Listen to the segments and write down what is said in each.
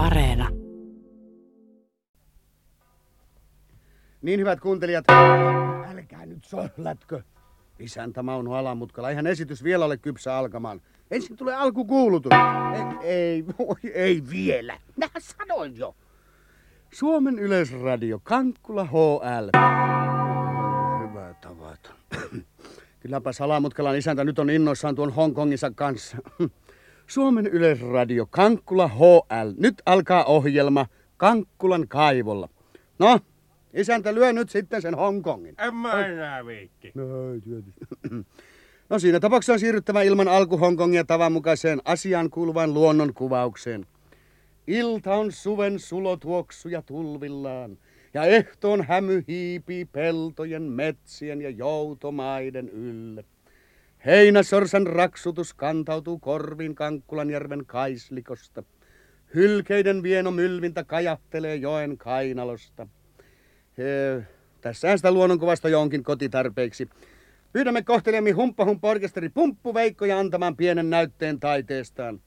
Areena. Niin hyvät kuuntelijat, älkää nyt sollatko. Isäntä Mauno Alamutkala, eihän esitys vielä ole kypsä alkamaan. Ensin tulee alkukuulutus. Ei, ei, oi, ei vielä. Mähän sanoin jo. Suomen Yleisradio, Kankkula HL. Hyvä tavata. Kylläpä Salamutkalan isäntä nyt on innoissaan tuon Hongkonginsa kanssa. Suomen Yleisradio, Kankkula HL. Nyt alkaa ohjelma Kankkulan kaivolla. No, isäntä lyö nyt sitten sen Hongkongin. En mä enää viitti. No, ei tietysti. No siinä tapauksessa on siirryttävä ilman alku Hongkongia tavanmukaiseen asiaan kuuluvaan luonnonkuvaukseen. Ilta on suven sulotuoksuja tulvillaan, ja ehtoon hämy hiipii peltojen, metsien ja joutomaiden ylle. Heinäsorsan raksutus kantautuu korviin Kankkulanjärven kaislikosta. Hylkeiden vieno mylvintä kajahtelee joen kainalosta. He, tässähän sitä luonnonkuvasta jo onkin kotitarpeiksi. Pyydämme kohtelijamme Humppa Humppa orkesteri Pumppu Veikkoja antamaan pienen näytteen taiteestaan.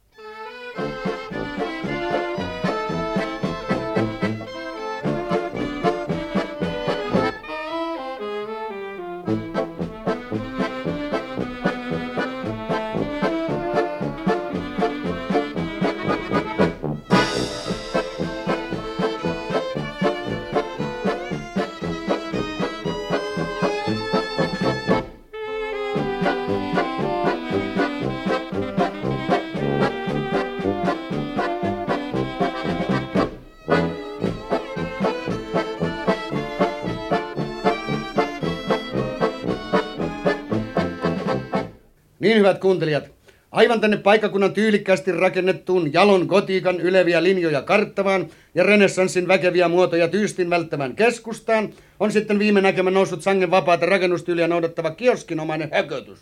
Niin hyvät kuuntelijat, aivan tänne paikkakunnan tyylikkästi rakennettuun jalon kotiikan yleviä linjoja karttavaan ja renessanssin väkeviä muotoja tyystin välttävän keskustaan on sitten viime näkemä noussut sangen vapaata rakennustyyliä noudattava kioskinomainen hökötys.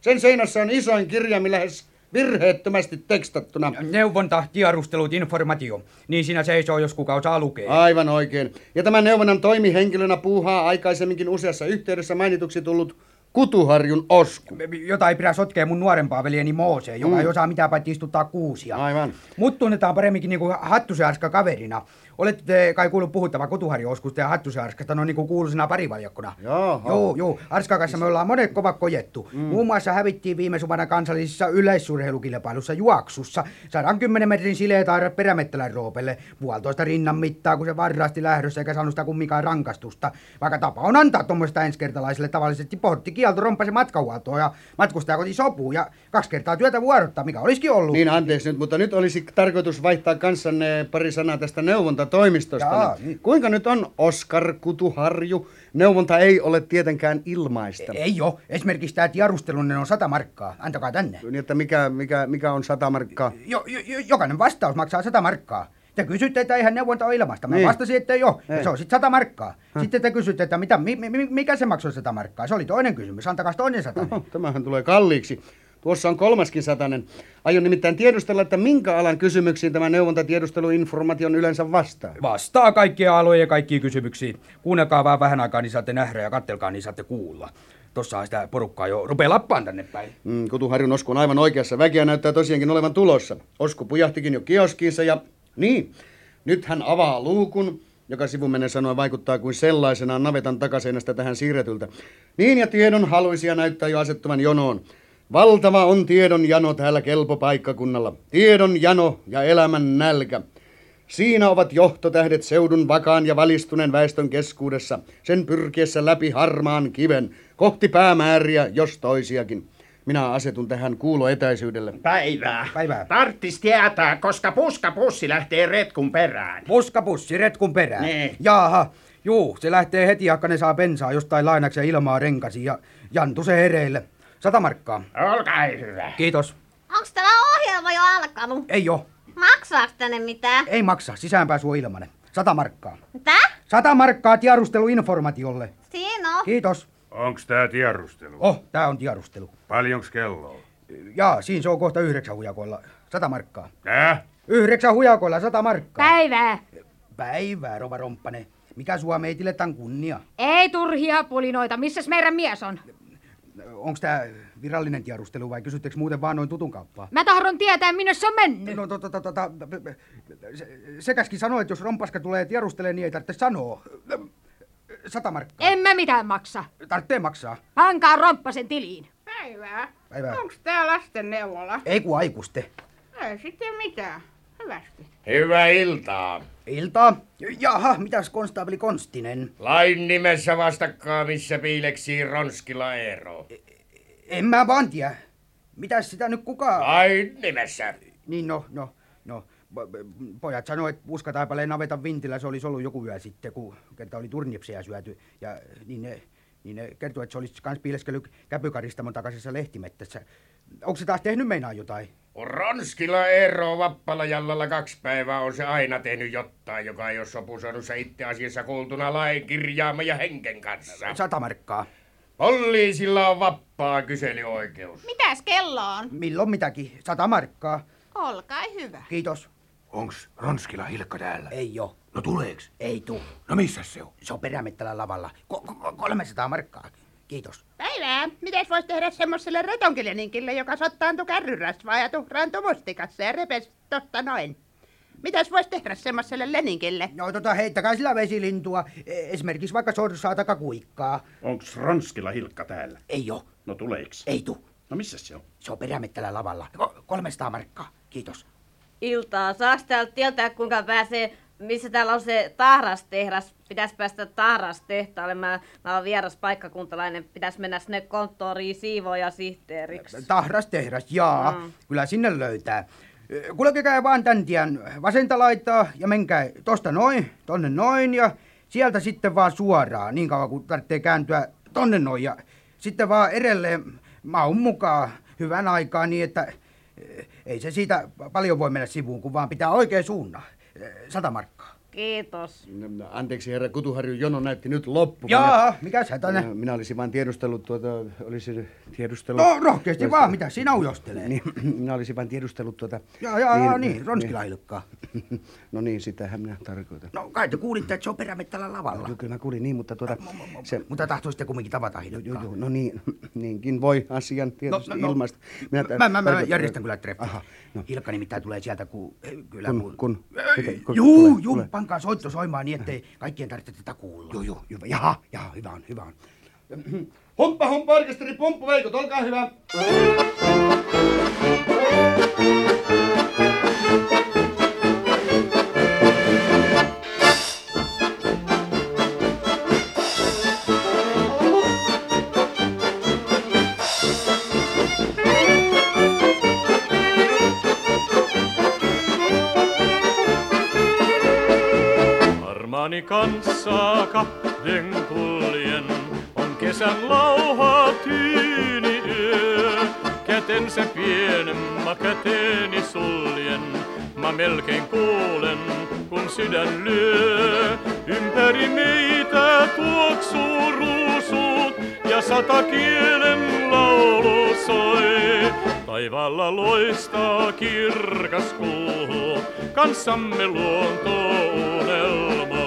Sen seinässä on isoin kirjaimi lähes virheettömästi tekstattuna. Neuvonta, tiedustelut, informatio. Niin siinä seisoo, jos kuka osaa lukea. Aivan oikein. Ja tämän neuvonnan toimihenkilönä puuhaa aikaisemminkin useassa yhteydessä mainituksi tullut Kutuharjun Osku. Jota ei pidä sotkea mun nuorempaa veljeni Mooseen, joka Mm. ei osaa mitään paitsi istuttaa kuusia. Aivan. Mut tunnetaan paremminkin niinku hattusearska kaverina. Olette kai kuullut puhuttava Kutuharju Oskusta ja hattusearskasta, no niinku kuuluisena parivaljakkona. Joo, joo. Arskan kanssa me ollaan monet kovat kojettu. Mm. Muun muassa hävittiin viime suvana kansallisessa yleisurheilukilpailussa juoksussa 110 metrin sileet airat perämettälän roopelle. Puolitoista rinnan mittaa, kun se varrasti lähdössä eikä saanut sitä kumminkaan rankastusta. Vaikka tapa on antaa tuommoista ensikertalaisille tavallisesti porttikielto rompasi matkahuoltoa ja matkustajakoti sopuu ja kaksi kertaa työtä vuorottaa, mikä olisikin ollut. Niin anteeksi nyt, mutta nyt olisi tarkoitus vaihtaa kanssanne pari sanaa tästä neuvontatoimistosta. Jaa, niin. Kuinka nyt on Oskar Kutuharju? Neuvonta ei ole tietenkään ilmaista. Ei oo. Esimerkiksi tämä tiedustelunne on 100 markkaa. Antakaa tänne. Niin, että mikä, mikä, mikä on sata markkaa? Jo, jo, jo, jokainen vastaus maksaa 100 markkaa. Te kysytte, että eihän neuvonta ole ilmasta. Mä Niin. vastasin, että joo. Ei. Ja se on sitten 100 markkaa. Sitten te kysytte, että mitä, mi, mi, mikä se maksoi 100 markkaa. Se oli toinen kysymys. Antakaa toinen sata. Oho, tämähän tulee kalliiksi. Tuossa on kolmaskin satanen. Aion nimittäin tiedustella, että minkä alan kysymyksiin tämä neuvontatiedusteluinformaation yleensä vastaa. Vastaa kaikkia aloja ja kaikkiin kysymyksiin. Kuunnelkaa vaan vähän aikaa, niin saatte nähdä ja kattelkaa, niin saatte kuulla. Tossahan sitä porukkaa jo rupeaa lappaan tänne päin. Mm, Kutuharjun Osku on aivan oikeassa. Väkeä näyttää tosiaankin olevan tulossa. Osku pujahtikin jo kioskiinsa ja... Niin, nyt hän avaa luukun, joka sivumennen sanoen vaikuttaa kuin sellaisenaan navetan takaseinästä tähän siirretyltä. Niin ja tiedon haluisia näyttää jo asettuvan jonoon. Valtava on tiedon jano täällä kelpo paikkakunnalla. Tiedon jano ja elämän nälkä. Siinä ovat johtotähdet seudun vakaan ja valistuneen väestön keskuudessa, sen pyrkiessä läpi harmaan kiven, kohti päämääriä, jos toisiakin. Minä asetun tähän kuuloetäisyydelle. Päivää. Päivää. Tarttis tietää, koska puskapussi lähtee retkun perään. Puskapussi retkun perään. Niin. Jaaha. Juu, se lähtee heti, jakka ne saa bensaa jostain lainaksi ja ilmaa renkasi ja jantu se hereille. Sata markkaa. Olkaa hyvä. Kiitos. Onks tämä ohjelma jo alkanut? Ei oo. Maksaaks tänne mitään? Ei maksa. Sisäänpääsy on ilmanen. Sata markkaa. Mitä? Sata markkaa tiedusteluinformatiolle. Siinä on. Kiitos. Onks tää tiedustelu? Oh, tää on tiedustelu. Paljonks kello on? Jaa, siinä se on kohta yhdeksän hujakoilla. Sata markkaa. Tää? Yhdeksän hujakoilla sata markkaa. Päivää. Päivää, Rova Romppanen. Mikä sua meitille tän kunnia? Ei turhia pulinoita. Missäs meidän mies on? Onks tää virallinen tiedustelu vai kysyttekö muuten vaan noin tutun kauppaa? Mä tahdon tietää, minne se on mennyt. No tota, tota, tota, se, sekäskin sanoi, että jos rompaska tulee tiedustelemaan, niin ei tarvitse sanoa. Sata markkaa. En mä mitään maksa. Tarvitsee maksaa. Pankaa romppasen tiliin. Päivää. Päivää. Onks tää lasten neuvola? Ei kun aikuiste. Ei sitten mitään. Hyvästi. Hyvää iltaa. Iltaa. Jaha, mitäs konstaapeli Konstinen? Lain nimessä vastakkaa, missä piileksii Ronskila Eero. En mä vaan tiedä. Mitäs sitä nyt kukaan... Lain nimessä. Niin no, no, no. po- Pojat sanoi, että puskataipaleen navetan vintillä se olisi ollut joku yö sitten, kun kerta oli turnipseja syöty. Ja niin ne, niin ne kertoi, että se olisi kans piileskellyt käpykaristamon takaisessa lehtimettässä. Onko se taas tehnyt meinaa jotain? Kun Ronskila Eero Vappalajallalla kaksi päivää on se aina tehnyt jotain, joka ei ole sopusoinnussa itse asiassa kuultuna lain kirjaaman ja henken kanssa. Sata markkaa. Poliisilla on vappaa kyselyoikeus. Mitäs kello on? Milloin mitäkin? Sata markkaa. Olkaa hyvä. Kiitos. Onks Ronskila Hilkka täällä? Ei jo. No tuleeks? Ei tuu. No missä se on? Se on perämettällä lavalla. Ko- ko- 300 markkaa. Kiitos. Päivää. Mites vois tehdä semmoselle retonkileninkille, joka sottaantui kärryrasvaa ja tuhraantui mustikassa ja repes tosta noin? Mitäs vois tehdä semmoselle leninkille? No tota, heittäkää sillä vesilintua. E- Esimerkiksi vaikka sorsaa taka kuikkaa. Onks Ronskila Hilkka täällä? Ei jo. No tuleeks? Ei tuu. No missä se on? Se on perämettällä lavalla. Ko- 300 markkaa. Kiitos. Iltaa. Saaks täältä tietää, kuinka pääsee, missä täällä on se tahrastehdas? Pitäis päästä tahrastehtaalle. Mä, mä oon vieras paikkakuntalainen. Pitäis mennä sinne konttoriin siivoja sihteeriksi. Tahras tehdas, jaa. Mm. Kyllä sinne löytää. Kulkekaa vaan tän tien vasenta laittaa ja menkää tosta noin, tonne noin ja sieltä sitten vaan suoraan niin kauan kun tarvitsee kääntyä tonne noin ja sitten vaan edelleen maun mukaan hyvän aikaa niin, että e, ei se siitä paljon voi mennä sivuun, kun vaan pitää oikein suunnan. E, Sata markkaa. Kiitos. Anteeksi herra Kutuharju, jono näytti nyt loppuvan. Jaa, mikäs hätänä? Minä, minä olisin vain tiedustellut tuota, olisi tiedustellut... No rohkeasti vaan, mitä sinä ujostelee? Niin, minä olisin vain tiedustellut tuota... Jaa, jaa, niin, niin Ronskila Hilkkaa. No niin, sitähän minä tarkoitan. No kai te kuulitte, että se on perämettällä lavalla. Joo, kyllä mä kuulin niin, mutta tuota... Se, Mutta tahtoisitte kumminkin tavata joo, Hilkkaa. joo, no niin, niinkin voi asian tietysti No, no, no. ilmaista. Minä Mä, mä, mä järjestän kyllä treffit. Aha, no. Hilkka nimittäin tulee sieltä, kun... Kyllä Kun- kun- kun- juu, tulee- juu, tulee. Pankaa soitto soimaan niin, ettei kaikkien tarvitse tätä kuulla. Joo, joo, hyvä. Jaha, jaha, hyvä on, hyvä on. Humppa, humppa, orkesteri, pomppu, veikot, olkaa hyvä. Kanssa kahden kuljen, on kesän lauha tyyni yö. Kätensä pienemmä käteeni suljen, mä melkein kuulen, kun sydän lyö. Ympäri meitä tuoksuu ruusut ja sata kielen laulu soi. Taivaalla loistaa kirkas kuu, kanssamme luonto unelmoi.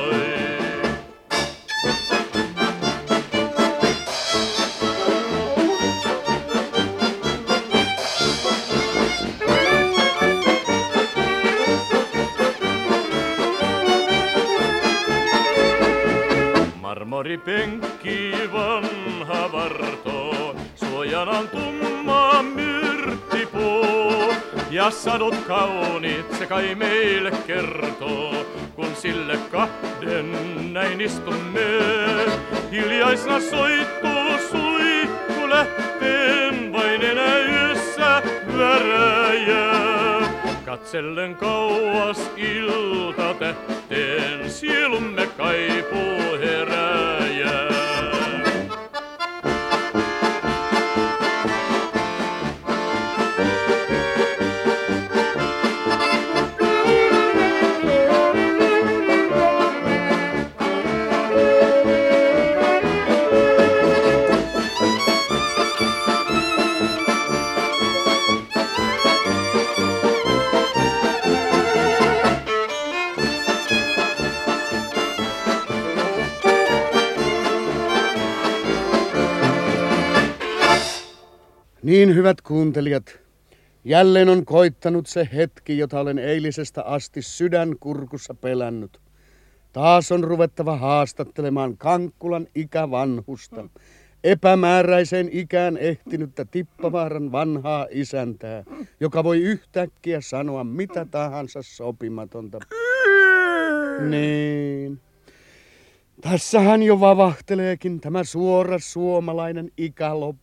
Ja sadut kauniit se kai meille kertoo, kun sille kahden näin istumme. Hiljaisna soitto sui, kun lähteen vain enää yössä väräjää. Katsellen kauas ilta tähteen, sielumme kaipuu herääjää. Niin hyvät kuuntelijat, jälleen on koittanut se hetki, jota olen eilisestä asti sydän kurkussa pelännyt. Taas on ruvettava haastattelemaan Kankkulan ikävanhusta, epämääräiseen ikään ehtinyttä Tippavaaran vanhaa isäntää, joka voi yhtäkkiä sanoa mitä tahansa sopimatonta. Niin. Tässähän jo vavahteleekin tämä suora suomalainen ikäloppu.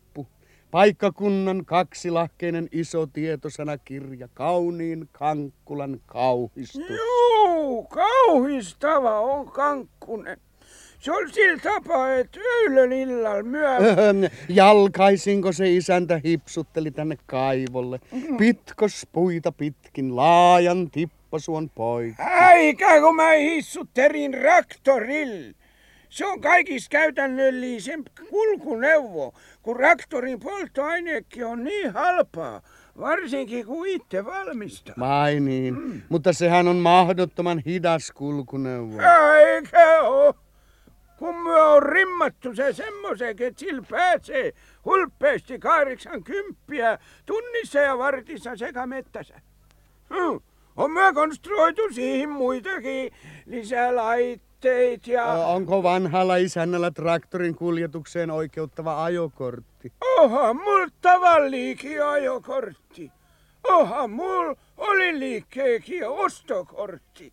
Paikkakunnan kaksilahkeinen iso tietosanakirja, kauniin Kankkulan kauhistus. Juu, kauhistava on kankkunen. Se on sillä tapaa, että öylön illalla myö... Jalkaisinko se isäntä hipsutteli tänne kaivolle. Pitkos puita pitkin, laajan tippasuon poikki. Äikä kun mä hissutterin traktorilla. Se on kaikista käytännöllisen kulkuneuvo, kun traktorin polttoainekin on niin halpaa, varsinkin kun itse valmistaa. Vai niin, mutta sehän on mahdottoman hidas kulkuneuvo. Eikä oo. Kun me on rimmattu se semmoiseksi, että sillä pääsee hulppeasti 80 tunnissa ja vartissa sekä mettässä. Hmm. On me konstruoitu siihen muitakin lisälaitteita ja... Ö, Onko vanhalla isännällä traktorin kuljetukseen oikeuttava ajokortti? Oha, mul tavalliikin ajokortti. Oha, mul oli liikkeekin ostokortti.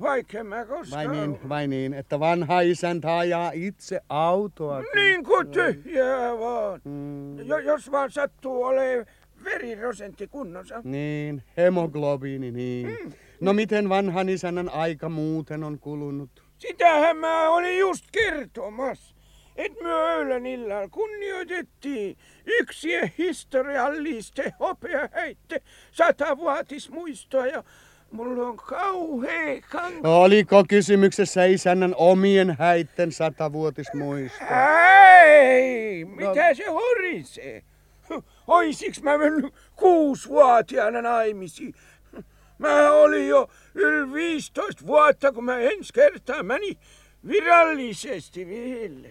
Vaikka mä koskaan... Vai niin, vai niin, että vanha isäntä ajaa itse autoa. Niin kuin tyhjää vaan. Mm, Jo, jos vaan sattuu olemaan veriprosentti kunnossa. niin, hemoglobiini, niin. No miten vanhan isännän aika muuten on kulunut? Sitähän mä olin just kertomassa. Et me öylän illalla kunnioitettiin yksi historialliste hopeahäitte satavuotismuistoa ja mulla on kauhea kanka. Oliko kysymyksessä isännän omien häitten satavuotismuisto? Ei, mitä se horisee? Oisiks mä mennyt kuusivuotiaana naimisiin? Mä olin jo yli 15 vuotta, kun mä ensi kertaa menin virallisesti vihille.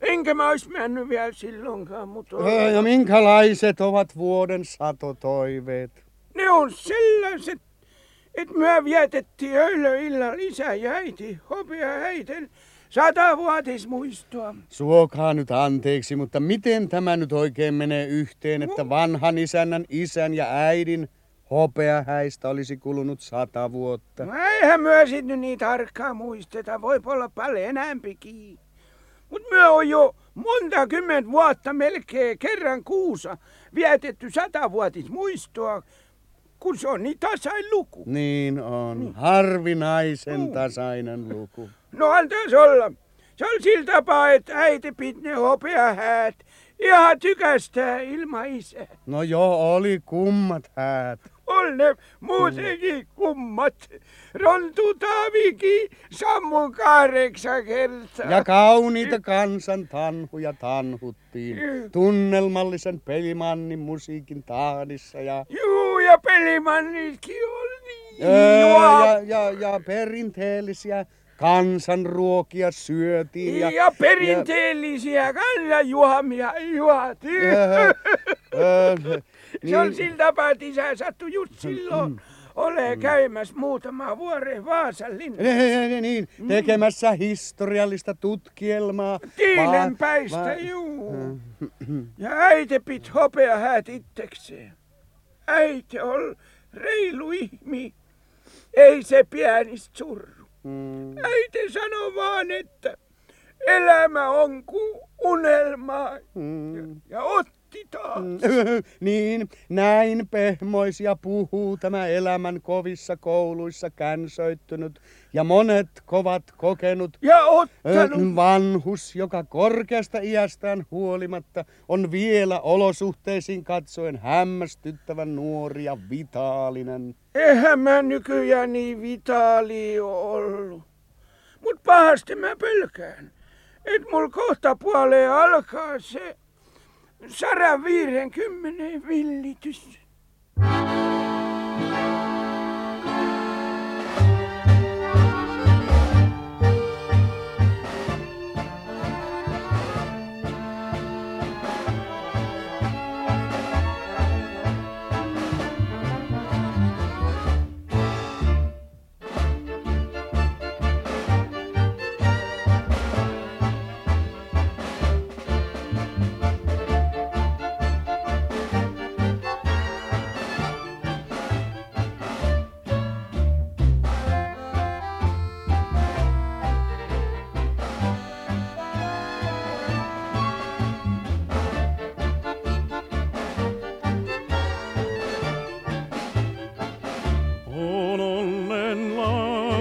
Enkä mä ois mennyt vielä silloinkaan, mutta... Ja minkälaiset ovat vuoden satotoiveet? Ne on sellaiset, että me vietettiin öilö illalla isä ja äiti hopeahäiten satavuotismuistoa. Suokaa nyt anteeksi, mutta miten tämä nyt oikein menee yhteen, että vanhan isännän isän ja äidin hopeahäistä olisi kulunut sata vuotta? No eihän myö sit nyt niin tarkkaan muisteta, voi olla paljon enämpikin. Mut myö on jo monta kymmentä vuotta melkein kerran kuussa vietetty satavuotismuistoa, kun se on niin tasain luku. Niin on, harvinaisen tasainen luku. No antaas olla. Se on sillä tapaa, että äiti piti ne hopeahäät ihan tykästää ilman isää. No joo, oli kummat häät. On ne muutenkin kummat. Rontu Taavikin sammun kahdeksan kertaa. Ja kauniita kansan tanhuja tanhuttiin. Tunnelmallisen pelimannin musiikin tahdissa ja, Juu, ja pelimannitkin on niin öö, ja, ja, ja perinteellisiä kansanruokia syötiin. ja, ja perinteellisiä kansanjuomia juotiin. Öö, öö, Se on niin, sillä tapaa, että isä sattui just silloin ole käymässä muutama vuoden Vaasan linnassa. niin, niin, tekemässä historiallista tutkielmaa. Tiilenpäistä, Va- va- juu. Ja äiti pit hopea häät itsekseen. Äiti on reilu ihmi. Ei se pienistä surru. Mm. Äiti sanoi vaan, että elämä on kuin unelma. Mm. Ja otti taas. niin, näin pehmoisia puhuu tämä elämän kovissa kouluissa känsöittynyt ja monet kovat kokenut Ja ottanut. vanhus, joka korkeasta iästään huolimatta on vielä olosuhteisiin katsoen hämmästyttävän nuori ja vitaalinen. Eihän mä nykyään niin vitaali ollut. Mut pahasti mä pelkään, et mul kohta puoleen alkaa se 150 villitys.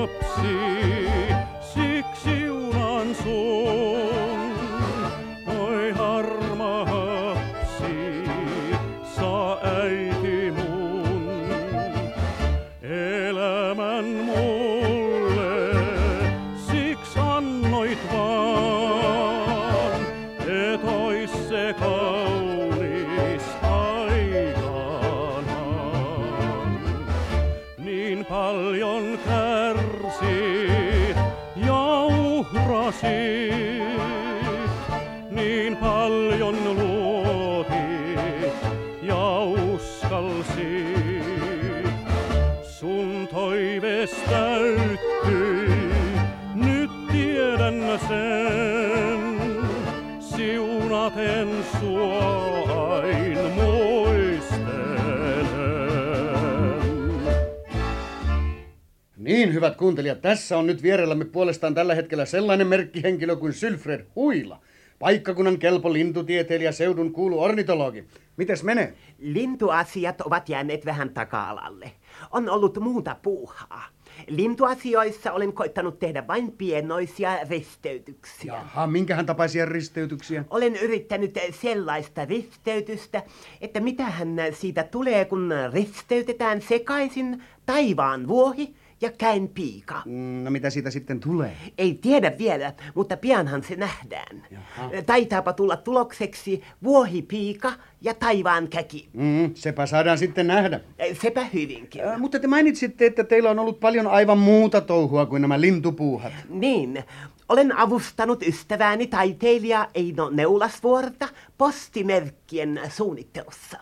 Oopsie. Hyvät kuuntelijat, tässä on nyt vierellämme puolestaan tällä hetkellä sellainen merkkihenkilö kuin Sylfred Huila. Paikkakunnan kelpo lintutieteilijä, seudun kuulu ornitologi. Mites menee? Lintuasiat ovat jääneet vähän taka-alalle. On ollut muuta puuhaa. Lintuasioissa olen koittanut tehdä vain pienoisia risteytyksiä. Jaha, minkähän tapaisia risteytyksiä? Olen yrittänyt sellaista risteytystä, että mitähän siitä tulee, kun risteytetään sekaisin taivaan vuohi ja käin piika. Mm, No mitä siitä sitten tulee? Ei tiedä vielä, mutta pianhan se nähdään. Jaha. Taitaapa tulla tulokseksi vuohipiika ja taivaan käki. Mm, sepä saadaan sitten nähdä. Sepä hyvinkin. Äh, mutta te mainitsitte, että teillä on ollut paljon aivan muuta touhua kuin nämä lintupuuhat. Niin, olen avustanut ystävääni taiteilija Eino Neulasvuorta postimerkkien suunnittelussa.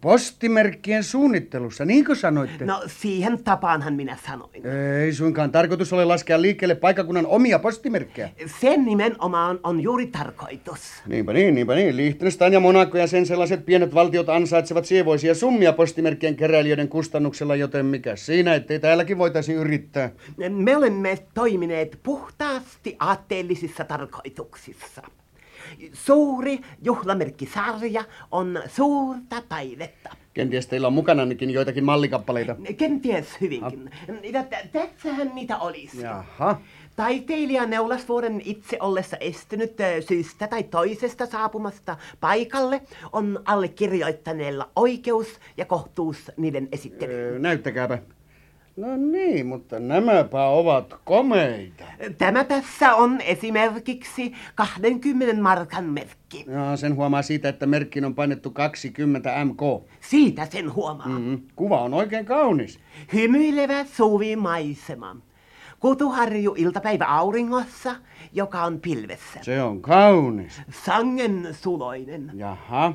Postimerkkien suunnittelussa, niin kuin sanoitte? No siihen tapaanhan minä sanoin. Ei suinkaan tarkoitus ole laskea liikkeelle paikakunnan omia postimerkkejä. Sen nimenomaan on juuri tarkoitus. Niinpä niin, niinpä niin. Liechtenstein ja Monaco ja sen sellaiset pienet valtiot ansaitsevat sievoisia summia postimerkkien keräilijöiden kustannuksella, joten mikä siinä, ettei täälläkin voitaisi yrittää. Me olemme toimineet puhtaasti aatteellisissa tarkoituksissa. Suuri juhlamerkkisarja on suurta taidetta. Kenties teillä on mukananikin joitakin mallikappaleita. Kenties hyvinkin. Ja t- tässähän niitä olisi. Jaha. Taiteilija Neulasvuoren itse ollessa estynyt syystä tai toisesta saapumasta paikalle on allekirjoittaneella oikeus ja kohtuus niiden esittelyyn. Ö, näyttäkääpä. No niin, mutta nämäpä ovat komeita. Tämä tässä on esimerkiksi 20 markan merkki. Ja sen huomaa siitä, että merkkiin on painettu 20 MK. Siitä sen huomaa. Mm, kuva on oikein kaunis. Hymyilevä suvimaisema. Kutuharju iltapäivä auringossa, joka on pilvessä. Se on kaunis. Sangen suloinen. Jaha.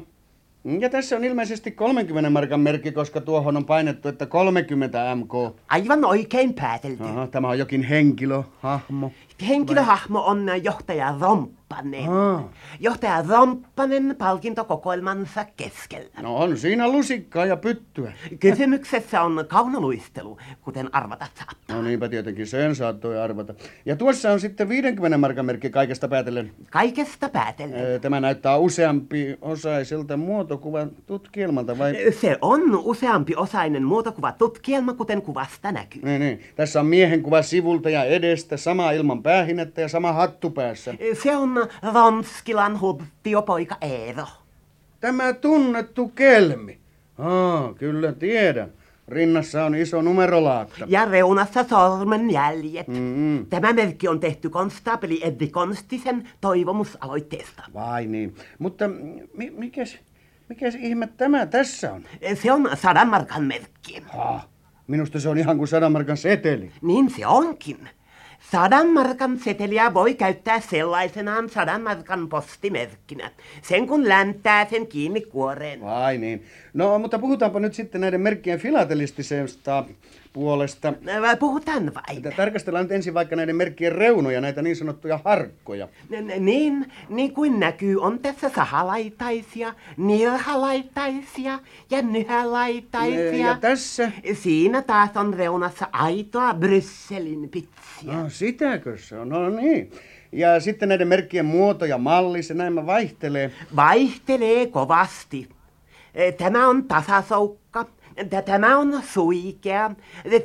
Ja tässä on ilmeisesti 30 markan merkki, koska tuohon on painettu, että 30 MK. Aivan oikein päätelty. Aha, tämä on jokin henkilö, hahmo. Henkilöhahmo on johtaja Romppanen. Aa. Johtaja Romppanen palkintokokoelmansa keskellä. No on siinä lusikkaa ja pyttyä. Kysymyksessä on kaunoluistelu, kuten arvata saattaa. No niinpä tietenkin, sen saattoi arvata. Ja tuossa on sitten 50 markan merkki kaikesta päätellen. Kaikesta päätellen. Tämä näyttää useampi osaiselta muotokuvan tutkielmalta, vai? Se on useampi osainen muotokuva tutkielma, kuten kuvasta näkyy. Niin, niin. Tässä on miehen kuva sivulta ja edestä, sama ilman päähinettä ja sama hattu päässä. Se on Ronskilan hubtiopoika Eero. Tämä tunnettu kelmi. Aa, kyllä tiedän. Rinnassa on iso numerolaatta. Ja reunassa sormenjäljet. Mm-mm. Tämä merkki on tehty konstaapeli Eddi Konstisen toivomusaloitteesta. Vai niin. Mutta mi- mikäs, mikäs ihme tämä tässä on? Se on sadan markan merkki. Ha, minusta se on ihan kuin sadan markan seteli. Niin se onkin. Sadan markan seteliä voi käyttää sellaisenaan sadan markan postimerkkinä. Sen kun läntää sen kiinni kuoreen. Vai niin. No, mutta puhutaanpa nyt sitten näiden merkkien filatelistisesta puolesta. Ää, Puhutaan vain. Tarkastellaan nyt ensin vaikka näiden merkkien reunoja, näitä niin sanottuja harkkoja. N- Niin, niin kuin näkyy, on tässä sahalaitaisia, nirhalaitaisia ja nyhälaitaisia. Ja tässä? Siinä taas on reunassa aitoa Brysselin pitsiä. No, sitäkö se on? No niin. Ja sitten näiden merkkien muoto ja malli, se näin vaihtelee. Vaihtelee kovasti. Tämä on tasasoukka, tä- tämä on suikea,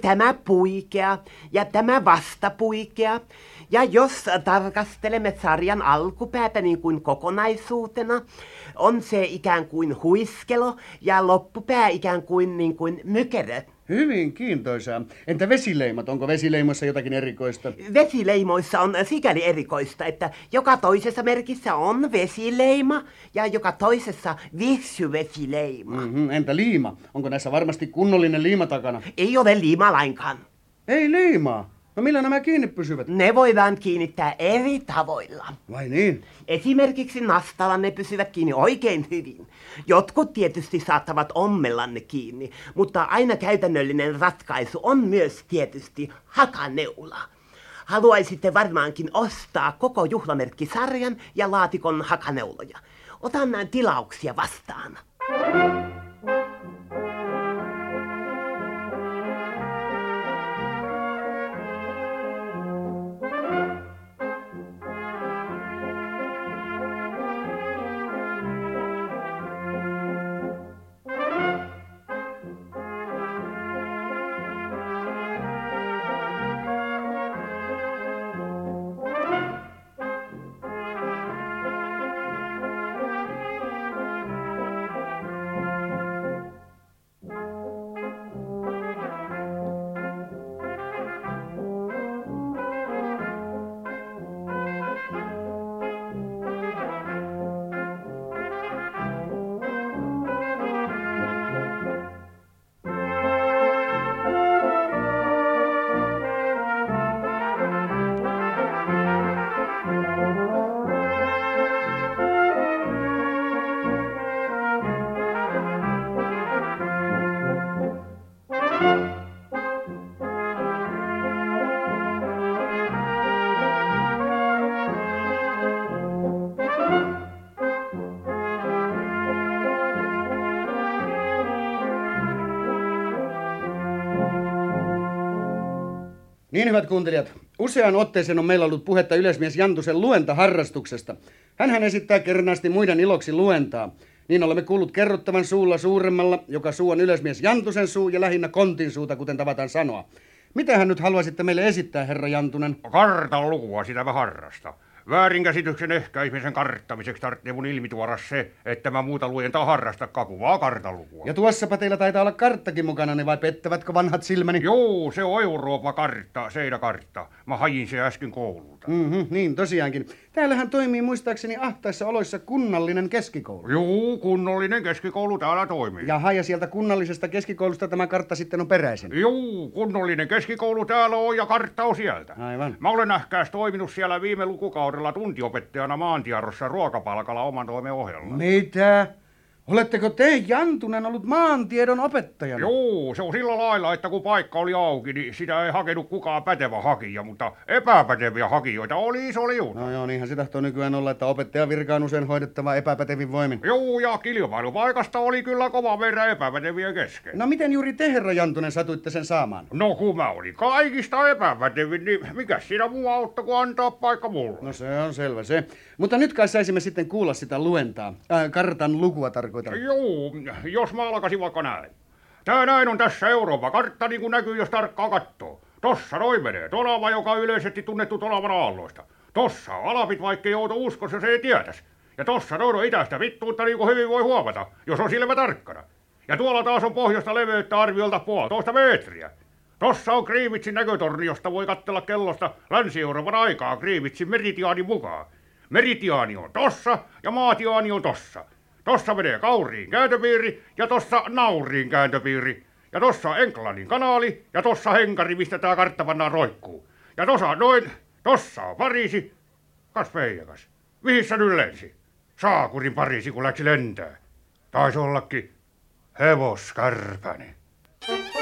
tämä puikea ja tämä vastapuikea. Ja jos tarkastelemme sarjan alkupäätä niin kuin kokonaisuutena, on se ikään kuin huiskelo ja loppupää ikään kuin, niin kuin mykerö. Hyvin kiintoisaa. Entä vesileimat? Onko vesileimassa jotakin erikoista? Vesileimoissa on sikäli erikoista, että joka toisessa merkissä on vesileima ja joka toisessa vissyvesileima. Mm-hmm. Entä liima? Onko näissä varmasti kunnollinen liima takana? Ei ole liima lainkaan. Ei liimaa. No millä nämä kiinni pysyvät? Ne voidaan kiinnittää eri tavoilla. Vai niin? Esimerkiksi nastalla ne pysyvät kiinni oikein hyvin. Jotkut tietysti saattavat ommella ne kiinni, mutta aina käytännöllinen ratkaisu on myös tietysti hakaneula. Haluaisitte varmaankin ostaa koko juhlamerkkisarjan ja laatikon hakaneuloja. Otan nämä tilauksia vastaan. Niin hyvät kuuntelijat, useaan otteeseen on meillä ollut puhetta yleismies Jantusen luentaharrastuksesta. Hänhän esittää kernaasti muiden iloksi luentaa. Niin olemme kuullut kerrottavan suulla suuremmalla, joka suu on yleismies Jantusen suu ja lähinnä kontin suuta, kuten tavataan sanoa. Mitä hän nyt haluaisitte meille esittää, herra Jantunen? Kartan lukua sitä mä harrasta. Väärinkäsityksen ehkäisemisen karttamiseksi tarvitsee mun ilmituoda se, että mä muuta luentaa harrasta kapuvaa kartanlukua. Ja tuossapa teillä taitaa olla karttakin mukana, ne vai pettävätkö vanhat silmäni? Joo, se on Eurooppa-kartta, seinäkartta. Mä hajin se äsken koululta. Mm-hmm, niin, tosiaankin. Täällähän toimii muistaakseni ahtaissa oloissa kunnallinen keskikoulu. Joo, kunnollinen keskikoulu täällä toimii. Jaha, ja sieltä kunnallisesta keskikoulusta tämä kartta sitten on peräisin. Joo, kunnollinen keskikoulu täällä on ja kartta on sieltä. Aivan. Mä olen nähkääs toiminut siellä viime lukukaudella tuntiopettajana maantiedossa ruokapalkalla oman toimen ohella. Mitä? Oletteko te, Jantunen, ollut maantiedon opettajana? Joo, se on sillä lailla, että kun paikka oli auki, niin sitä ei hakenut kukaan pätevä hakija, mutta epäpäteviä hakijoita oli iso liuta. No joo, niinhän se tahtoo nykyään olla, että opettajan virka on usein hoidettava epäpätevin voimin. Joo, ja kilpailupaikasta oli kyllä kova verran epäpäteviä kesken. No miten juuri te, herra Jantunen, satuitte sen saamaan? No kun mä olin kaikista epäpätevin, niin mikä siinä muu auttoi kuin antaa paikka mulle? No se on selvä se. Mutta nyt kai saisimme sitten kuulla sitä luentaa. Äh, kartan lukua tarkoitan. Joo, jos mä alkaisin vaikka näin. Tää näin on tässä Euroopan kartta, niin kuin näkyy, jos tarkkaan katsoo. Tossa noin menee Tolava, joka on yleisesti tunnettu Tolavan aalloista. Tossa on Alapit, vaikka ei outo uskos, jos ei tietäisi. Ja tossa noin on itäistä vittuutta, niin kuin hyvin voi huomata, jos on silmä tarkkana. Ja tuolla taas on pohjoista leveyttä arviolta puolitoista metriä. Tossa on Kriivitsin näkötorni, josta voi katsella kellosta Länsi-Euroopan aikaa Kriivitsin meritiaanin mukaan. Meritiaani on tossa ja maatiaani on tossa. Tossa menee Kauriin kääntöpiiri ja tossa Nauriin kääntöpiiri. Ja tossa Englannin kanaali ja tossa Henkari, mistä tää kartta pannaan roikkuu. Ja tossa noin, tossa on Pariisi. Kas peijakas, mihin sä nyt lensi? Saakurin Pariisi, kun läksi lentää. Taisi ollakin hevoskärpäni. Kuka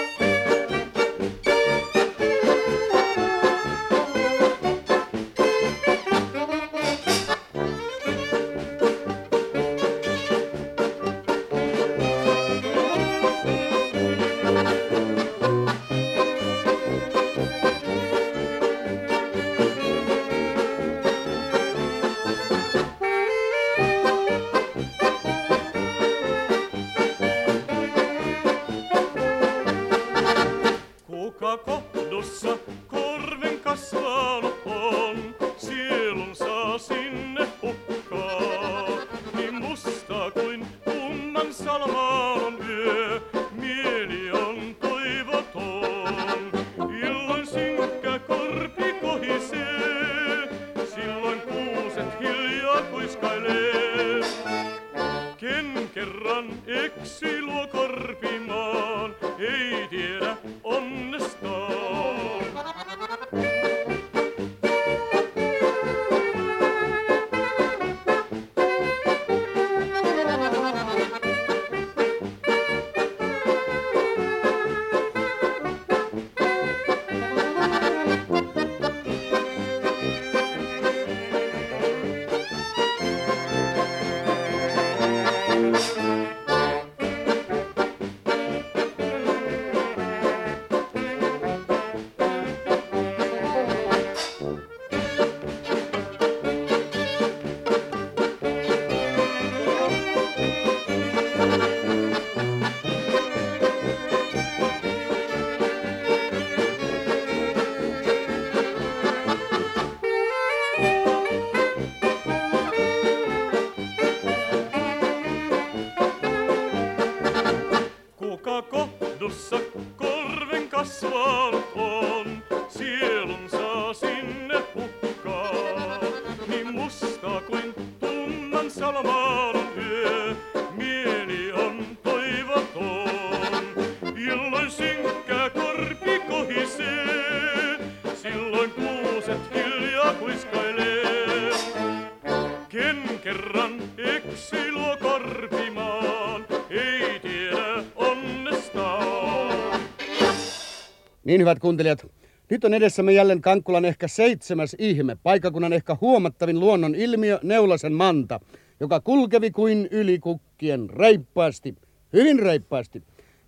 Niin hyvät kuuntelijat, nyt on edessämme jälleen Kankkulan ehkä seitsemäs ihme, paikakunnan ehkä huomattavin luonnon ilmiö, Neulasen manta, joka kulkevi kuin yli kukkien reippaasti, hyvin reippaasti.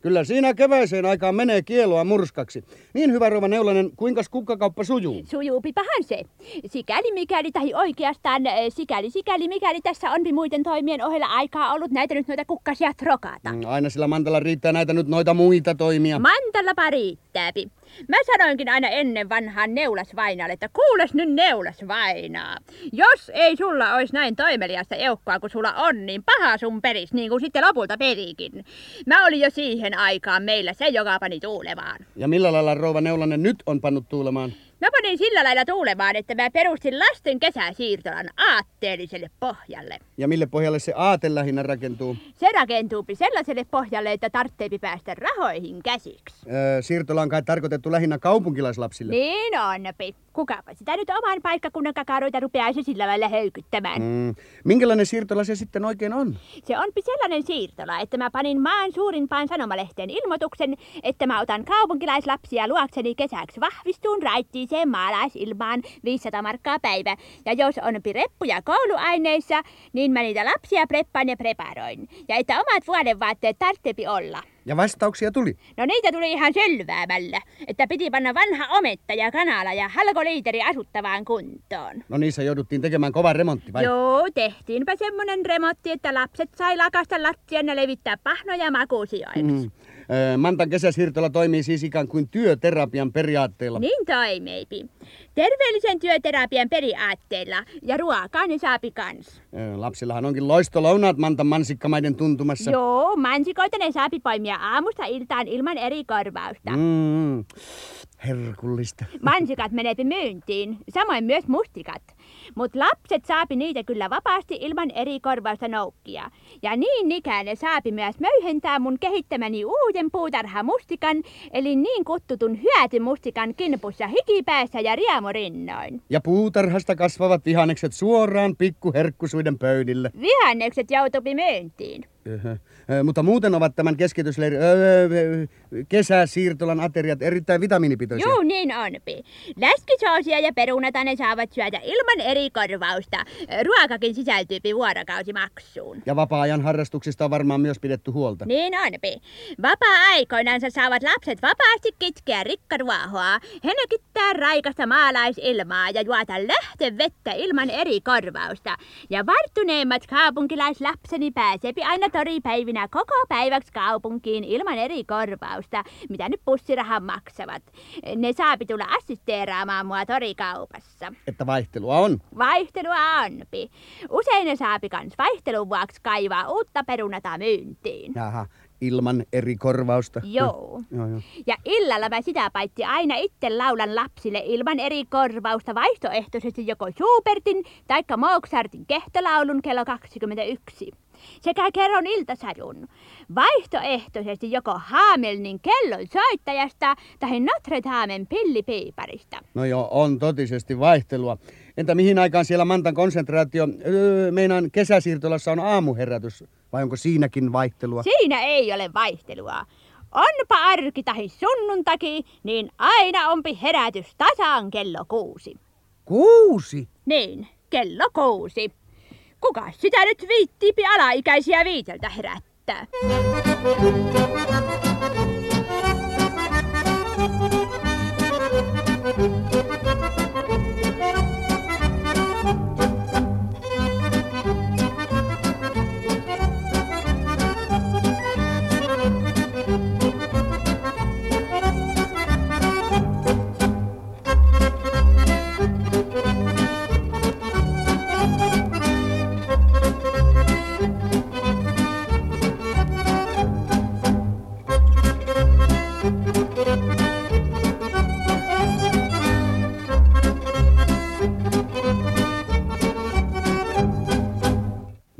Kyllä siinä keväiseen aikaan menee kieloa murskaksi. Niin hyvä rouva Neulanen, kuinka kukkakauppa sujuu? Sujuupipahan se. Sikäli mikäli, tai oikeastaan eh, sikäli sikäli mikäli tässä onpi muiden toimien ohella aikaa ollut näitä nyt noita kukkasia trokata. Mm, Aina sillä mantalla riittää näitä nyt noita muita toimia. Mantallapa riittääpi. Mä sanoinkin aina ennen vanhaan neulasvainalle, että kuules nyt neulasvainaa. Jos ei sulla ois näin toimeliasta eukkoa kuin sulla on, niin paha sun peris, niin kuin sitten lopulta perikin. Mä olin jo siihen aikaan meillä se, joka pani tuulemaan. Ja millä lailla rouva Neulanen nyt on pannut tuulemaan? Mä panin sillä lailla tuulemaan, että mä perustin lasten kesäsiirtolan aatteelliselle pohjalle. Ja mille pohjalle se aate lähinnä rakentuu? Se rakentuupi sellaiselle pohjalle, että tarvitsee päästä rahoihin käsiksi. Öö, siirtola on kai tarkoitettu lähinnä kaupunkilaislapsille. Niin onpi. Kukapa sitä nyt oman paikkakunnan kakaroita rupeaisi sillä lailla höykyttämään. Mm. Minkälainen siirtola se sitten oikein on? Se onpi sellainen siirtola, että mä panin maan suurimpaan sanomalehteen ilmoituksen, että mä otan kaupunkilaislapsia luokseni kesäksi vahvistuun raittiiseen maalaisilmaan 500 markkaa päivä. Ja jos on reppuja kouluaineissa, niin mä niitä lapsia preppaan ja preparoin. Ja että omat vuodenvaatteet tarvitseepi olla. Ja vastauksia tuli. No niitä tuli ihan selväämällä, että piti panna vanha ometta ja kanala ja halkoliiteri asuttavaan kuntoon. No niissä jouduttiin tekemään kova remontti vai? Joo, tehtiinpä semmonen remontti, että lapset sai lakasta lattian ja levittää pahnoja makuusioiksi. Mm. Mantan kesäsiirtola toimii siis ikään kuin työterapian periaatteella. Niin toimiipi. Terveellisen työterapian periaatteella ja ruokaa ne saapi kans. Lapsillahan onkin loistolounaat Mantan mansikkamaiden tuntumassa. Joo, mansikoita ne saapi poimia aamusta iltaan ilman eri korvausta. Mm, herkullista. Mansikat meneepi myyntiin, samoin myös mustikat. Mut lapset saapi niitä kyllä vapaasti ilman eri korvausta noukkia. Ja niin ikään ne saapi myös möyhentää mun kehittämäni uuden puutarhamustikan, eli niin kuttutun hyötymustikan kinpussa hikipäässä ja riemurinnoin. Ja puutarhasta kasvavat vihannekset suoraan pikkuherkkusuiden pöydille. Vihannekset joutupi myyntiin. Mutta muuten ovat tämän keskitysleirin öö, kesäsiirtolan ateriat erittäin vitamiinipitoisia. Joo, niin onpi. Läskisoosia ja perunata ne saavat syödä ilman eri korvausta. Ruokakin sisältyypi vuorokausimaksuun. Ja vapaa-ajan harrastuksista on varmaan myös pidetty huolta. Niin onpi. Vapaa-aikoinansa saavat lapset vapaasti kitkeä rikkaruohoa, hengittää raikasta maalaisilmaa ja juota lähtevettä ilman eri korvausta. Ja varttuneemmat kaupunkilaislapseni pääsepi aina toripäivinä koko päiväksi kaupunkiin ilman eri korvausta, mitä nyt pussirahan maksavat. Ne saapi tulla assisteeraamaan mua torikaupassa. Että vaihtelua on. Vaihtelua onpi. Usein ne saapi kans vaihtelun vuoksi kaivaa uutta perunata myyntiin. Jaha, ilman eri korvausta. Joo. joo, joo. Ja illalla mä sitä paitsi aina itse laulan lapsille ilman eri korvausta vaihtoehtoisesti joko Schubertin tai Mozartin kehtolaulun kello 21. Sekä kerron iltasajun. Vaihtoehtoisesti joko Haamelnin kellon soittajasta tai Notre Damen pillipiiparista. No joo, on totisesti vaihtelua. Entä mihin aikaan siellä Mantan konsentraatio, öö, meinaan kesäsiirtolassa on aamuherätys, vai onko siinäkin vaihtelua? Siinä ei ole vaihtelua. Onpa arki tahi sunnuntaki, niin aina onpi herätys tasaan kello kuusi. Kuusi? Niin, kello kuusi. Kuka sitä nyt viittiipi alaikäisiä viiteltä herättää?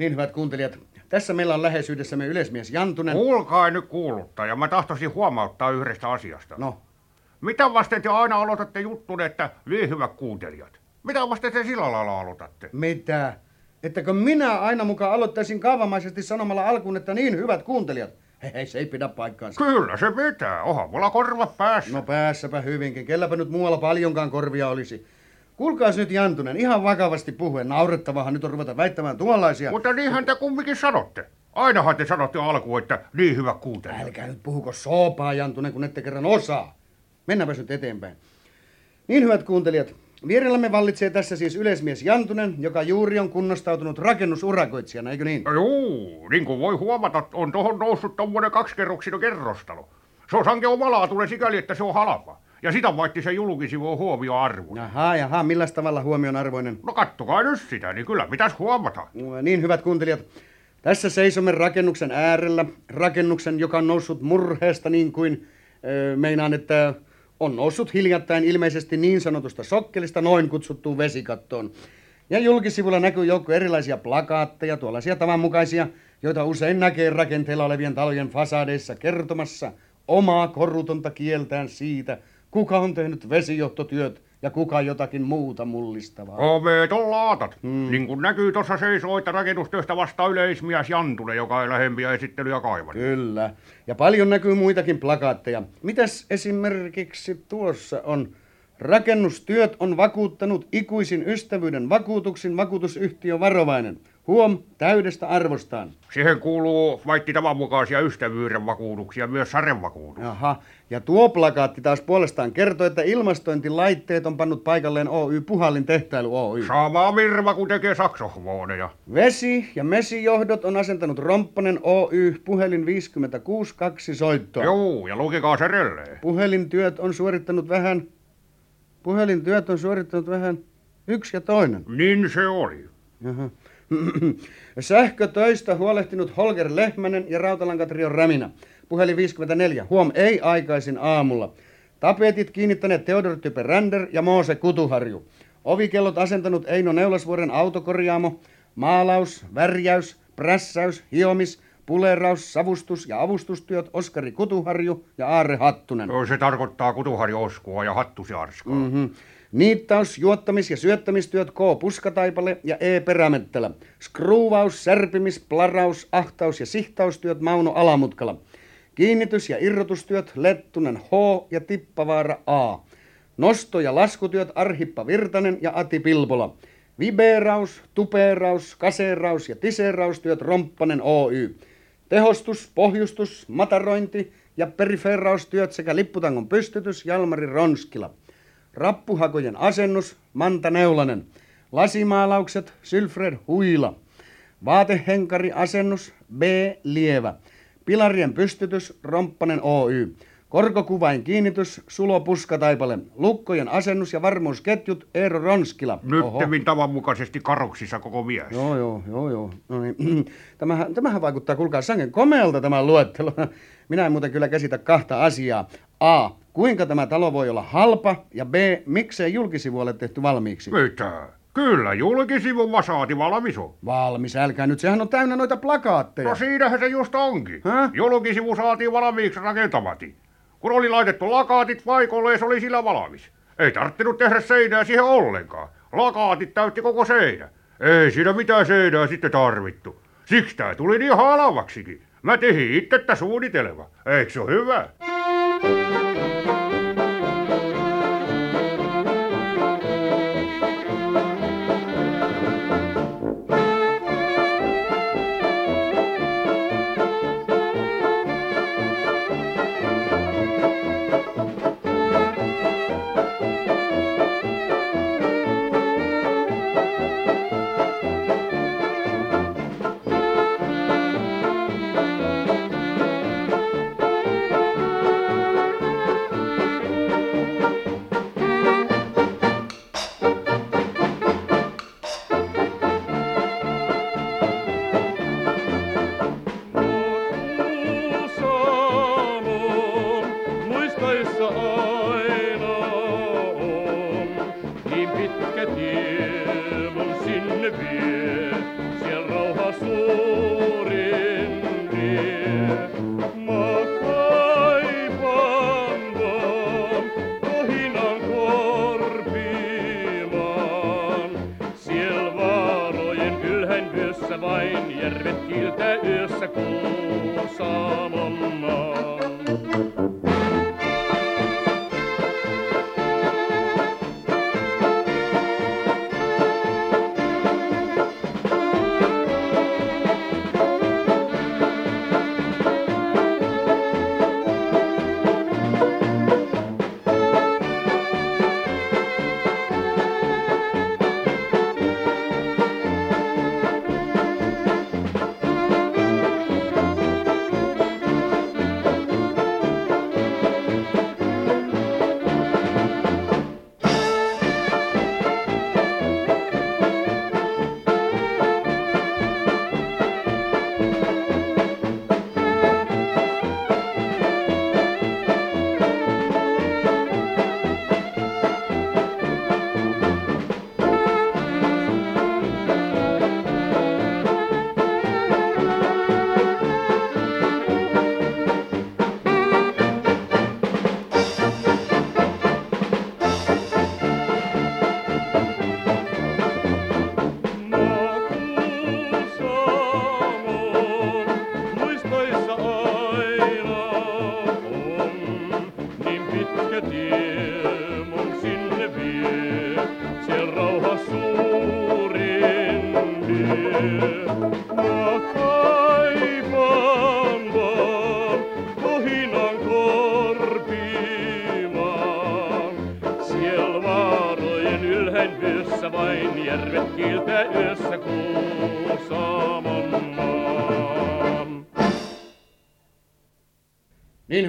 Niin hyvät kuuntelijat, tässä meillä on läheisyydessämme yleismies Jantunen. Kuulkaa nyt kuuluttaja, mä tahtoisin huomauttaa yhdestä asiasta. No. Mitä vasten te aina aloitatte juttun, että niin hyvät kuuntelijat? Mitä vasten te sillä lailla aloitatte? Mitä? että kun minä aina mukaan aloittaisin kaavamaisesti sanomalla alkuun, että niin hyvät kuuntelijat. Hei, hei, se ei pidä paikkaansa. Kyllä se pitää. Oha, mulla korvat päässä. No päässäpä hyvinkin. Kelläpä nyt muualla paljonkaan korvia olisi. Kuulkaas nyt Jantunen, ihan vakavasti puhuen. Naurettavahan nyt on ruveta väittämään tuollaisia. Mutta niinhän te kumminkin sanotte. Ainahan te sanotte alkuun, että niin hyvä kuuntelijat. Älkää nyt puhuko soopaa, Jantunen, kun ette kerran osaa. Mennäänpä nyt eteenpäin. Niin hyvät kuuntelijat, vierellämme vallitsee tässä siis yleismies Jantunen, joka juuri on kunnostautunut rakennusurakoitsijana, eikö niin? Juu, niin kuin voi huomata, on tuohon noussut tommonen kaksikerroksinen kerrostalo. Se on sanke omalaatuinen sikäli, että se on halpa. Ja sitä vaitti se julkisivu huomioarvo. Jaha, jaha, millä tavalla huomionarvoinen? No kattokaa nyt sitä, niin kyllä pitäisi huomata. No, Niin hyvät kuuntelijat, tässä seisomme rakennuksen äärellä. Rakennuksen, joka on noussut murheesta niin kuin, ö, meinaan, että on noussut hiljattain ilmeisesti niin sanotusta sokkelista noin kutsuttuun vesikattoon. Ja julkisivulla näkyy joukko erilaisia plakaatteja, tuollaisia tavanmukaisia, joita usein näkee rakenteella olevien talojen fasadeissa kertomassa omaa korrutonta kieltään siitä, kuka on tehnyt vesijohtotyöt ja kuka jotakin muuta mullistavaa. Ovet on laatat. Hmm. Niin kuin näkyy tuossa seisoo, että rakennustöistä vastaa yleismies Jantule, joka ei lähempiä esittelyjä kaivannut. Kyllä. Ja paljon näkyy muitakin plakaatteja. Mitäs esimerkiksi tuossa on? Rakennustyöt on vakuuttanut ikuisin ystävyyden vakuutuksin vakuutusyhtiö varovainen. Huom, täydestä arvostaan. Siihen kuuluu vaikka tavanmukaisia ystävyyden vakuutuksia, myös sarevakuutus. Aha, ja tuo plakaatti taas puolestaan kertoo, että ilmastointilaitteet on pannut paikalleen Oy Puhallin tehtailu Oy. Sama virva kuin tekee saksohvooneja. Vesi- ja mesijohdot on asentanut Romppanen Oy puhelin 562 soittoa. Joo, ja lukekaa se relleen. Puhelintyöt on suorittanut vähän, puhelintyöt on suorittanut vähän yksi ja toinen. Niin se oli. Jaha. Sähkötöistä huolehtinut Holger Lehmänen ja Rautalankatrio Räminä. Puhelin 54. Huom, ei aikaisin aamulla. Tapetit kiinnittäneet Theodor Type Ränder ja Moose Kutuharju. Ovikellot asentanut Eino Neulasvuoren autokorjaamo. Maalaus, värjäys, prässäys, hiomis, puleraus, savustus ja avustustyöt Oskari Kutuharju ja Aarre Hattunen. Se tarkoittaa kutuharjo Oskua ja hattusiarskaa. Mm-hmm. Niittaus, juottamis- ja syöttämistyöt K. Puskataipale ja E. Perämettelä. Skruuvaus, särpimis, plaraus, ahtaus- ja sihtaustyöt Mauno Alamutkala. Kiinnitys- ja irrotustyöt Lettunen H. ja Tippavaara A. Nosto- ja laskutyöt Arhippa Virtanen ja Ati Pilpola. Vibeeraus, tupeeraus, kaseeraus ja tiseeraustyöt Romppanen Oy. Tehostus, pohjustus, matarointi ja periferaustyöt sekä lipputangon pystytys Jalmari Ronskila. Rappuhakojen asennus Manta Neulanen. Lasimaalaukset Sylfred Huila. Vaatehenkari asennus B. Lievä. Pilarien pystytys Romppanen Oy. Korkokuvain kiinnitys Sulo Puskataipale. Lukkojen asennus ja varmuusketjut Eero Ronskila. Nyttemmin tavanmukaisesti karoksissa koko mies. Joo, joo, joo, joo. No niin. Tämähän, tämähän vaikuttaa, kuulkaa, sangen komealta tämä luettelo. Minä en muuten kyllä käsitä kahta asiaa. A. Kuinka tämä talo voi olla halpa? Ja B. Miksei julkisivu ole tehty valmiiksi? Mitä? Kyllä, julkisivun vasaati valmis on. Valmis, älkää nyt, sehän on täynnä noita plakaatteja. No siinähän se just onkin. Häh? Julkisivu saatiin valmiiksi rakentamati. Kun oli laitettu lakaatit paikoilleen, se oli sillä valmis. Ei tarttinut tehdä seinää siihen ollenkaan. Lakaatit täytti koko seinä. Ei siinä mitään seinää sitten tarvittu. Siksi tää tuli niin halvaksikin. Mä tehin itse suunnitelma. Eikö se ole hyvä? saarojen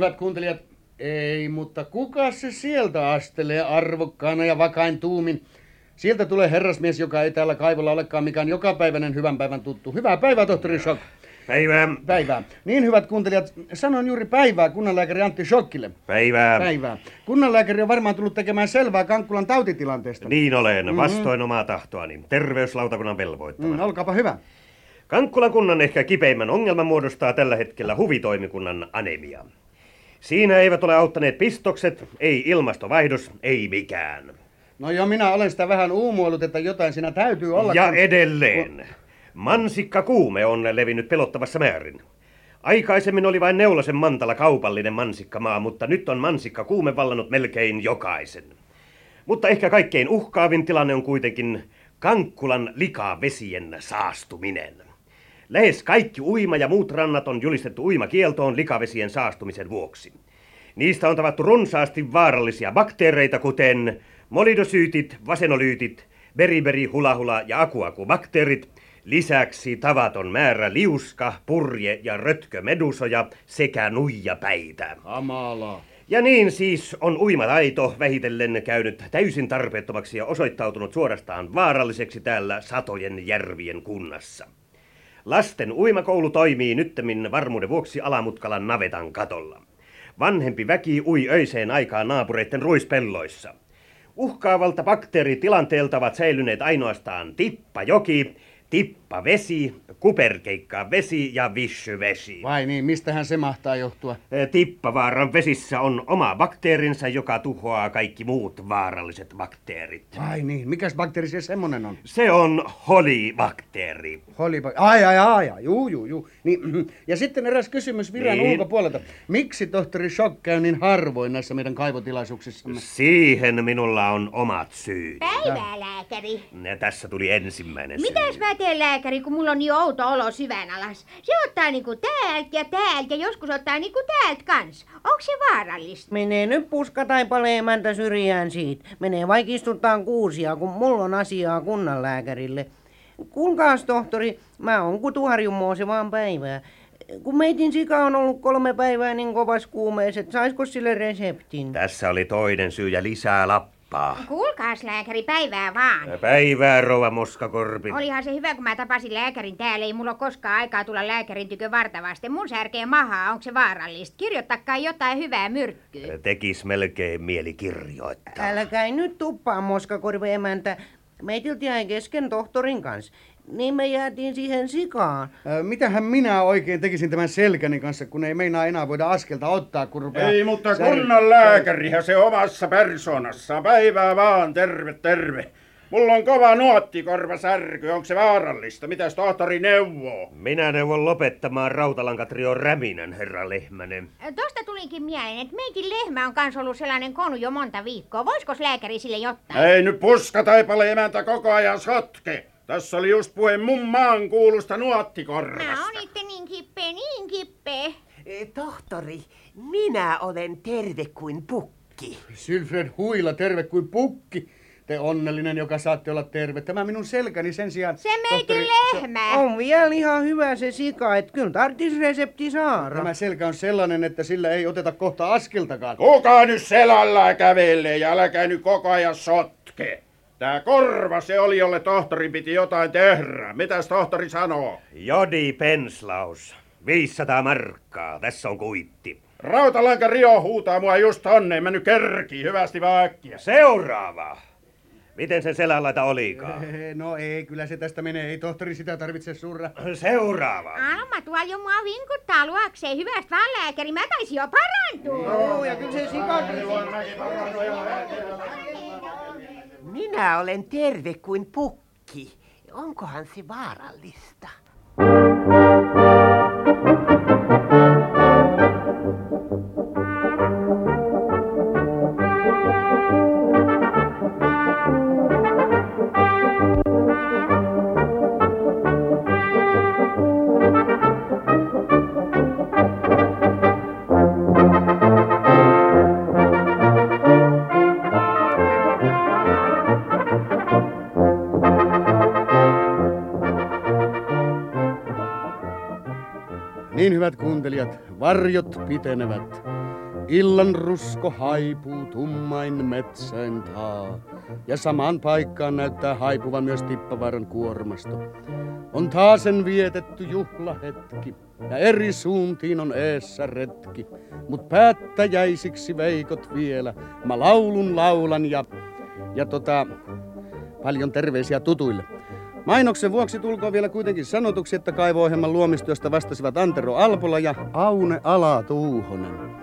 hyvät kuuntelijat, ei, mutta kuka se sieltä astelee arvokkaana ja vakain tuumin? Sieltä tulee herrasmies, joka ei täällä kaivolla olekaan mikään jokapäiväinen hyvän päivän tuttu. Hyvää päivää, tohtori Shock. Päivää. Päivää. Niin hyvät kuuntelijat, sanoin juuri päivää kunnanlääkäri Antti Shokkille. Päivää. Päivää. Kunnanlääkäri on varmaan tullut tekemään selvää Kankkulan tautitilanteesta. Niin olen, Mhm. vastoin omaa tahtoani. Terveyslautakunnan velvoittama. Mm, olkaapa hyvä. Kankkulan kunnan ehkä kipeimmän ongelman muodostaa tällä hetkellä huvitoimikunnan anemia. Siinä eivät ole auttaneet pistokset, ei ilmastovaihdos, ei mikään. No jo minä olen sitä vähän uumoillut, että jotain siinä täytyy olla. Ja kun- edelleen. Mansikka kuume on levinnyt pelottavassa määrin. Aikaisemmin oli vain Neulasen mantalla kaupallinen mansikkamaa, mutta nyt on mansikka kuume vallannut melkein jokaisen. Mutta ehkä kaikkein uhkaavin tilanne on kuitenkin Kankkulan likavesien saastuminen. Lähes kaikki uima ja muut rannat on julistettu uimakieltoon likavesien saastumisen vuoksi. Niistä on tavattu runsaasti vaarallisia bakteereita, kuten molidosyytit, vasenolyytit, beriberi, hulahula ja akuakubakteerit, lisäksi tavaton määrä liuska, purje ja rötkömedusoja sekä nuijapäitä. Kamalaa. Ja niin siis on uimataito vähitellen käynyt täysin tarpeettomaksi ja osoittautunut suorastaan vaaralliseksi täällä satojen järvien kunnassa. Lasten uimakoulu toimii nyttemmin varmuuden vuoksi Alamutkalan navetan katolla. Vanhempi väki ui öiseen aikaan naapureiden ruispelloissa. Uhkaavalta bakteeritilanteelta ovat säilyneet ainoastaan tippajoki, tippavesi, kuperkeikka vesi ja vissyvesi. Vai niin, mistähän se mahtaa johtua? Tippavaaran vesissä on oma bakteerinsa, joka tuhoaa kaikki muut vaaralliset bakteerit. Vai niin, mikäs bakteeri se semmonen on? Se on holibakteeri. Holiba... Ai, ai, ai, ai, juu, juu, juu. Niin, mhm. ja sitten eräs kysymys viran Niin. ulkopuolelta. Miksi tohtori Shock käy niin harvoin näissä meidän kaivotilaisuuksissamme? Siihen minulla on omat syyt. Päivää, lääkäri. Ja tässä tuli ensimmäinen syy. Mitäs mä teen, lääkäri, kun mulla on niin outo olo syvän alas? Se ottaa niinku täältä ja täältä ja joskus ottaa niinku täältä kans. Onko se vaarallista? Menee nyt puskataipale emäntä syrjään siitä. Menee vaikka istuttaa kuusia, kun mulla on asiaa kunnanlääkärille. Kuulkaas, tohtori, mä oon kutuharjun se vaan päivää. Kun meitin sika on ollut kolme päivää niin kovas kuumeessa, että saisko sille reseptin? Tässä oli toinen syy ja lisää lappaa. Kuulkaas, lääkäri, päivää vaan. Päivää, rouva Moskakorpi. Olihan se hyvä, kun mä tapasin lääkärin täällä. Ei mulla ole koskaan aikaa tulla lääkärin tykö vartavasti. Mun särkee mahaa, onko se vaarallista? Kirjoittakaa jotain hyvää myrkkyä. Tekis melkein mieli kirjoittaa. Älkää nyt tuppaa, moskakorve emäntä. Meitiltä jäi kesken tohtorin kanssa. Niin me jäätiin siihen sikaan. Ö, Mitähän minä oikein tekisin tämän selkäni kanssa, kun ei meinaa enää voida askelta ottaa, kun rupeaa... Ei, mutta säry- kunnan lääkärihän se omassa persoonassaan. Päivää vaan, terve, terve. Mulla on kova nuottikorva särky, onko se vaarallista? Mitäs tohtori neuvoo? Minä neuvon lopettamaan rautalankatrion räminän, herra Lehmänen. Tosta tulikin mieleen, että meikin lehmä on kans ollut sellainen konu jo monta viikkoa. Voisiko lääkäri sille jotain? Ei nyt puskataipale emäntä koko ajan sotke. Tässä oli just puhe mun maan kuulusta nuottikorvasta. Mä on itse niin kippeä, niin kippeä. Eh, Tohtori, minä olen terve kuin pukki. Sylfred Huila, terve kuin pukki. Te onnellinen, joka saatte olla terve. Tämä minun selkäni sen sijaan... Se meikin lehmä. On vielä ihan hyvä se sika, että kyllä tarttis resepti saada. Tämä selkä on sellainen, että sillä ei oteta kohta askeltakaan. Kuka nyt selällä kävelee ja älkää nyt koko ajan sotke. Tää korva se oli, jolle tohtori piti jotain tehdä. Mitäs tohtori sanoo? Jodi Penslaus. 500 markkaa. Tässä on kuitti. Rautalanka Rio huutaa mua just tonne, en mä nyt kerki, hyvästi vaan äkkiä. Seuraava. Miten sen selänlaita olikaan? No ei, kyllä se tästä menee. Ei tohtori sitä tarvitse surra. Seuraava. Alma tuolla jo mua vinkuttaa luokseen. Hyvästä vaan lääkäri, mä taisin jo parantua. Joo, ja kyllä se sika... Minä olen terve kuin pukki. Onkohan se vaarallista? Thank you. Varjot pitenevät. Illan rusko haipuu tummain metsäin taa. Ja samaan paikkaan näyttää haipuvan myös Tippavaaran kuormasto. On taasen vietetty juhlahetki. Ja eri suuntiin on eessä retki. Mut päättäjäisiksi veikot vielä. Mä laulun laulan ja... Ja tota... Paljon terveisiä tutuille. Mainoksen vuoksi tulkoon vielä kuitenkin sanotuksi, että kaivo-ohjelman luomistyöstä vastasivat Antero Alpola ja Aune Alatuuhonen.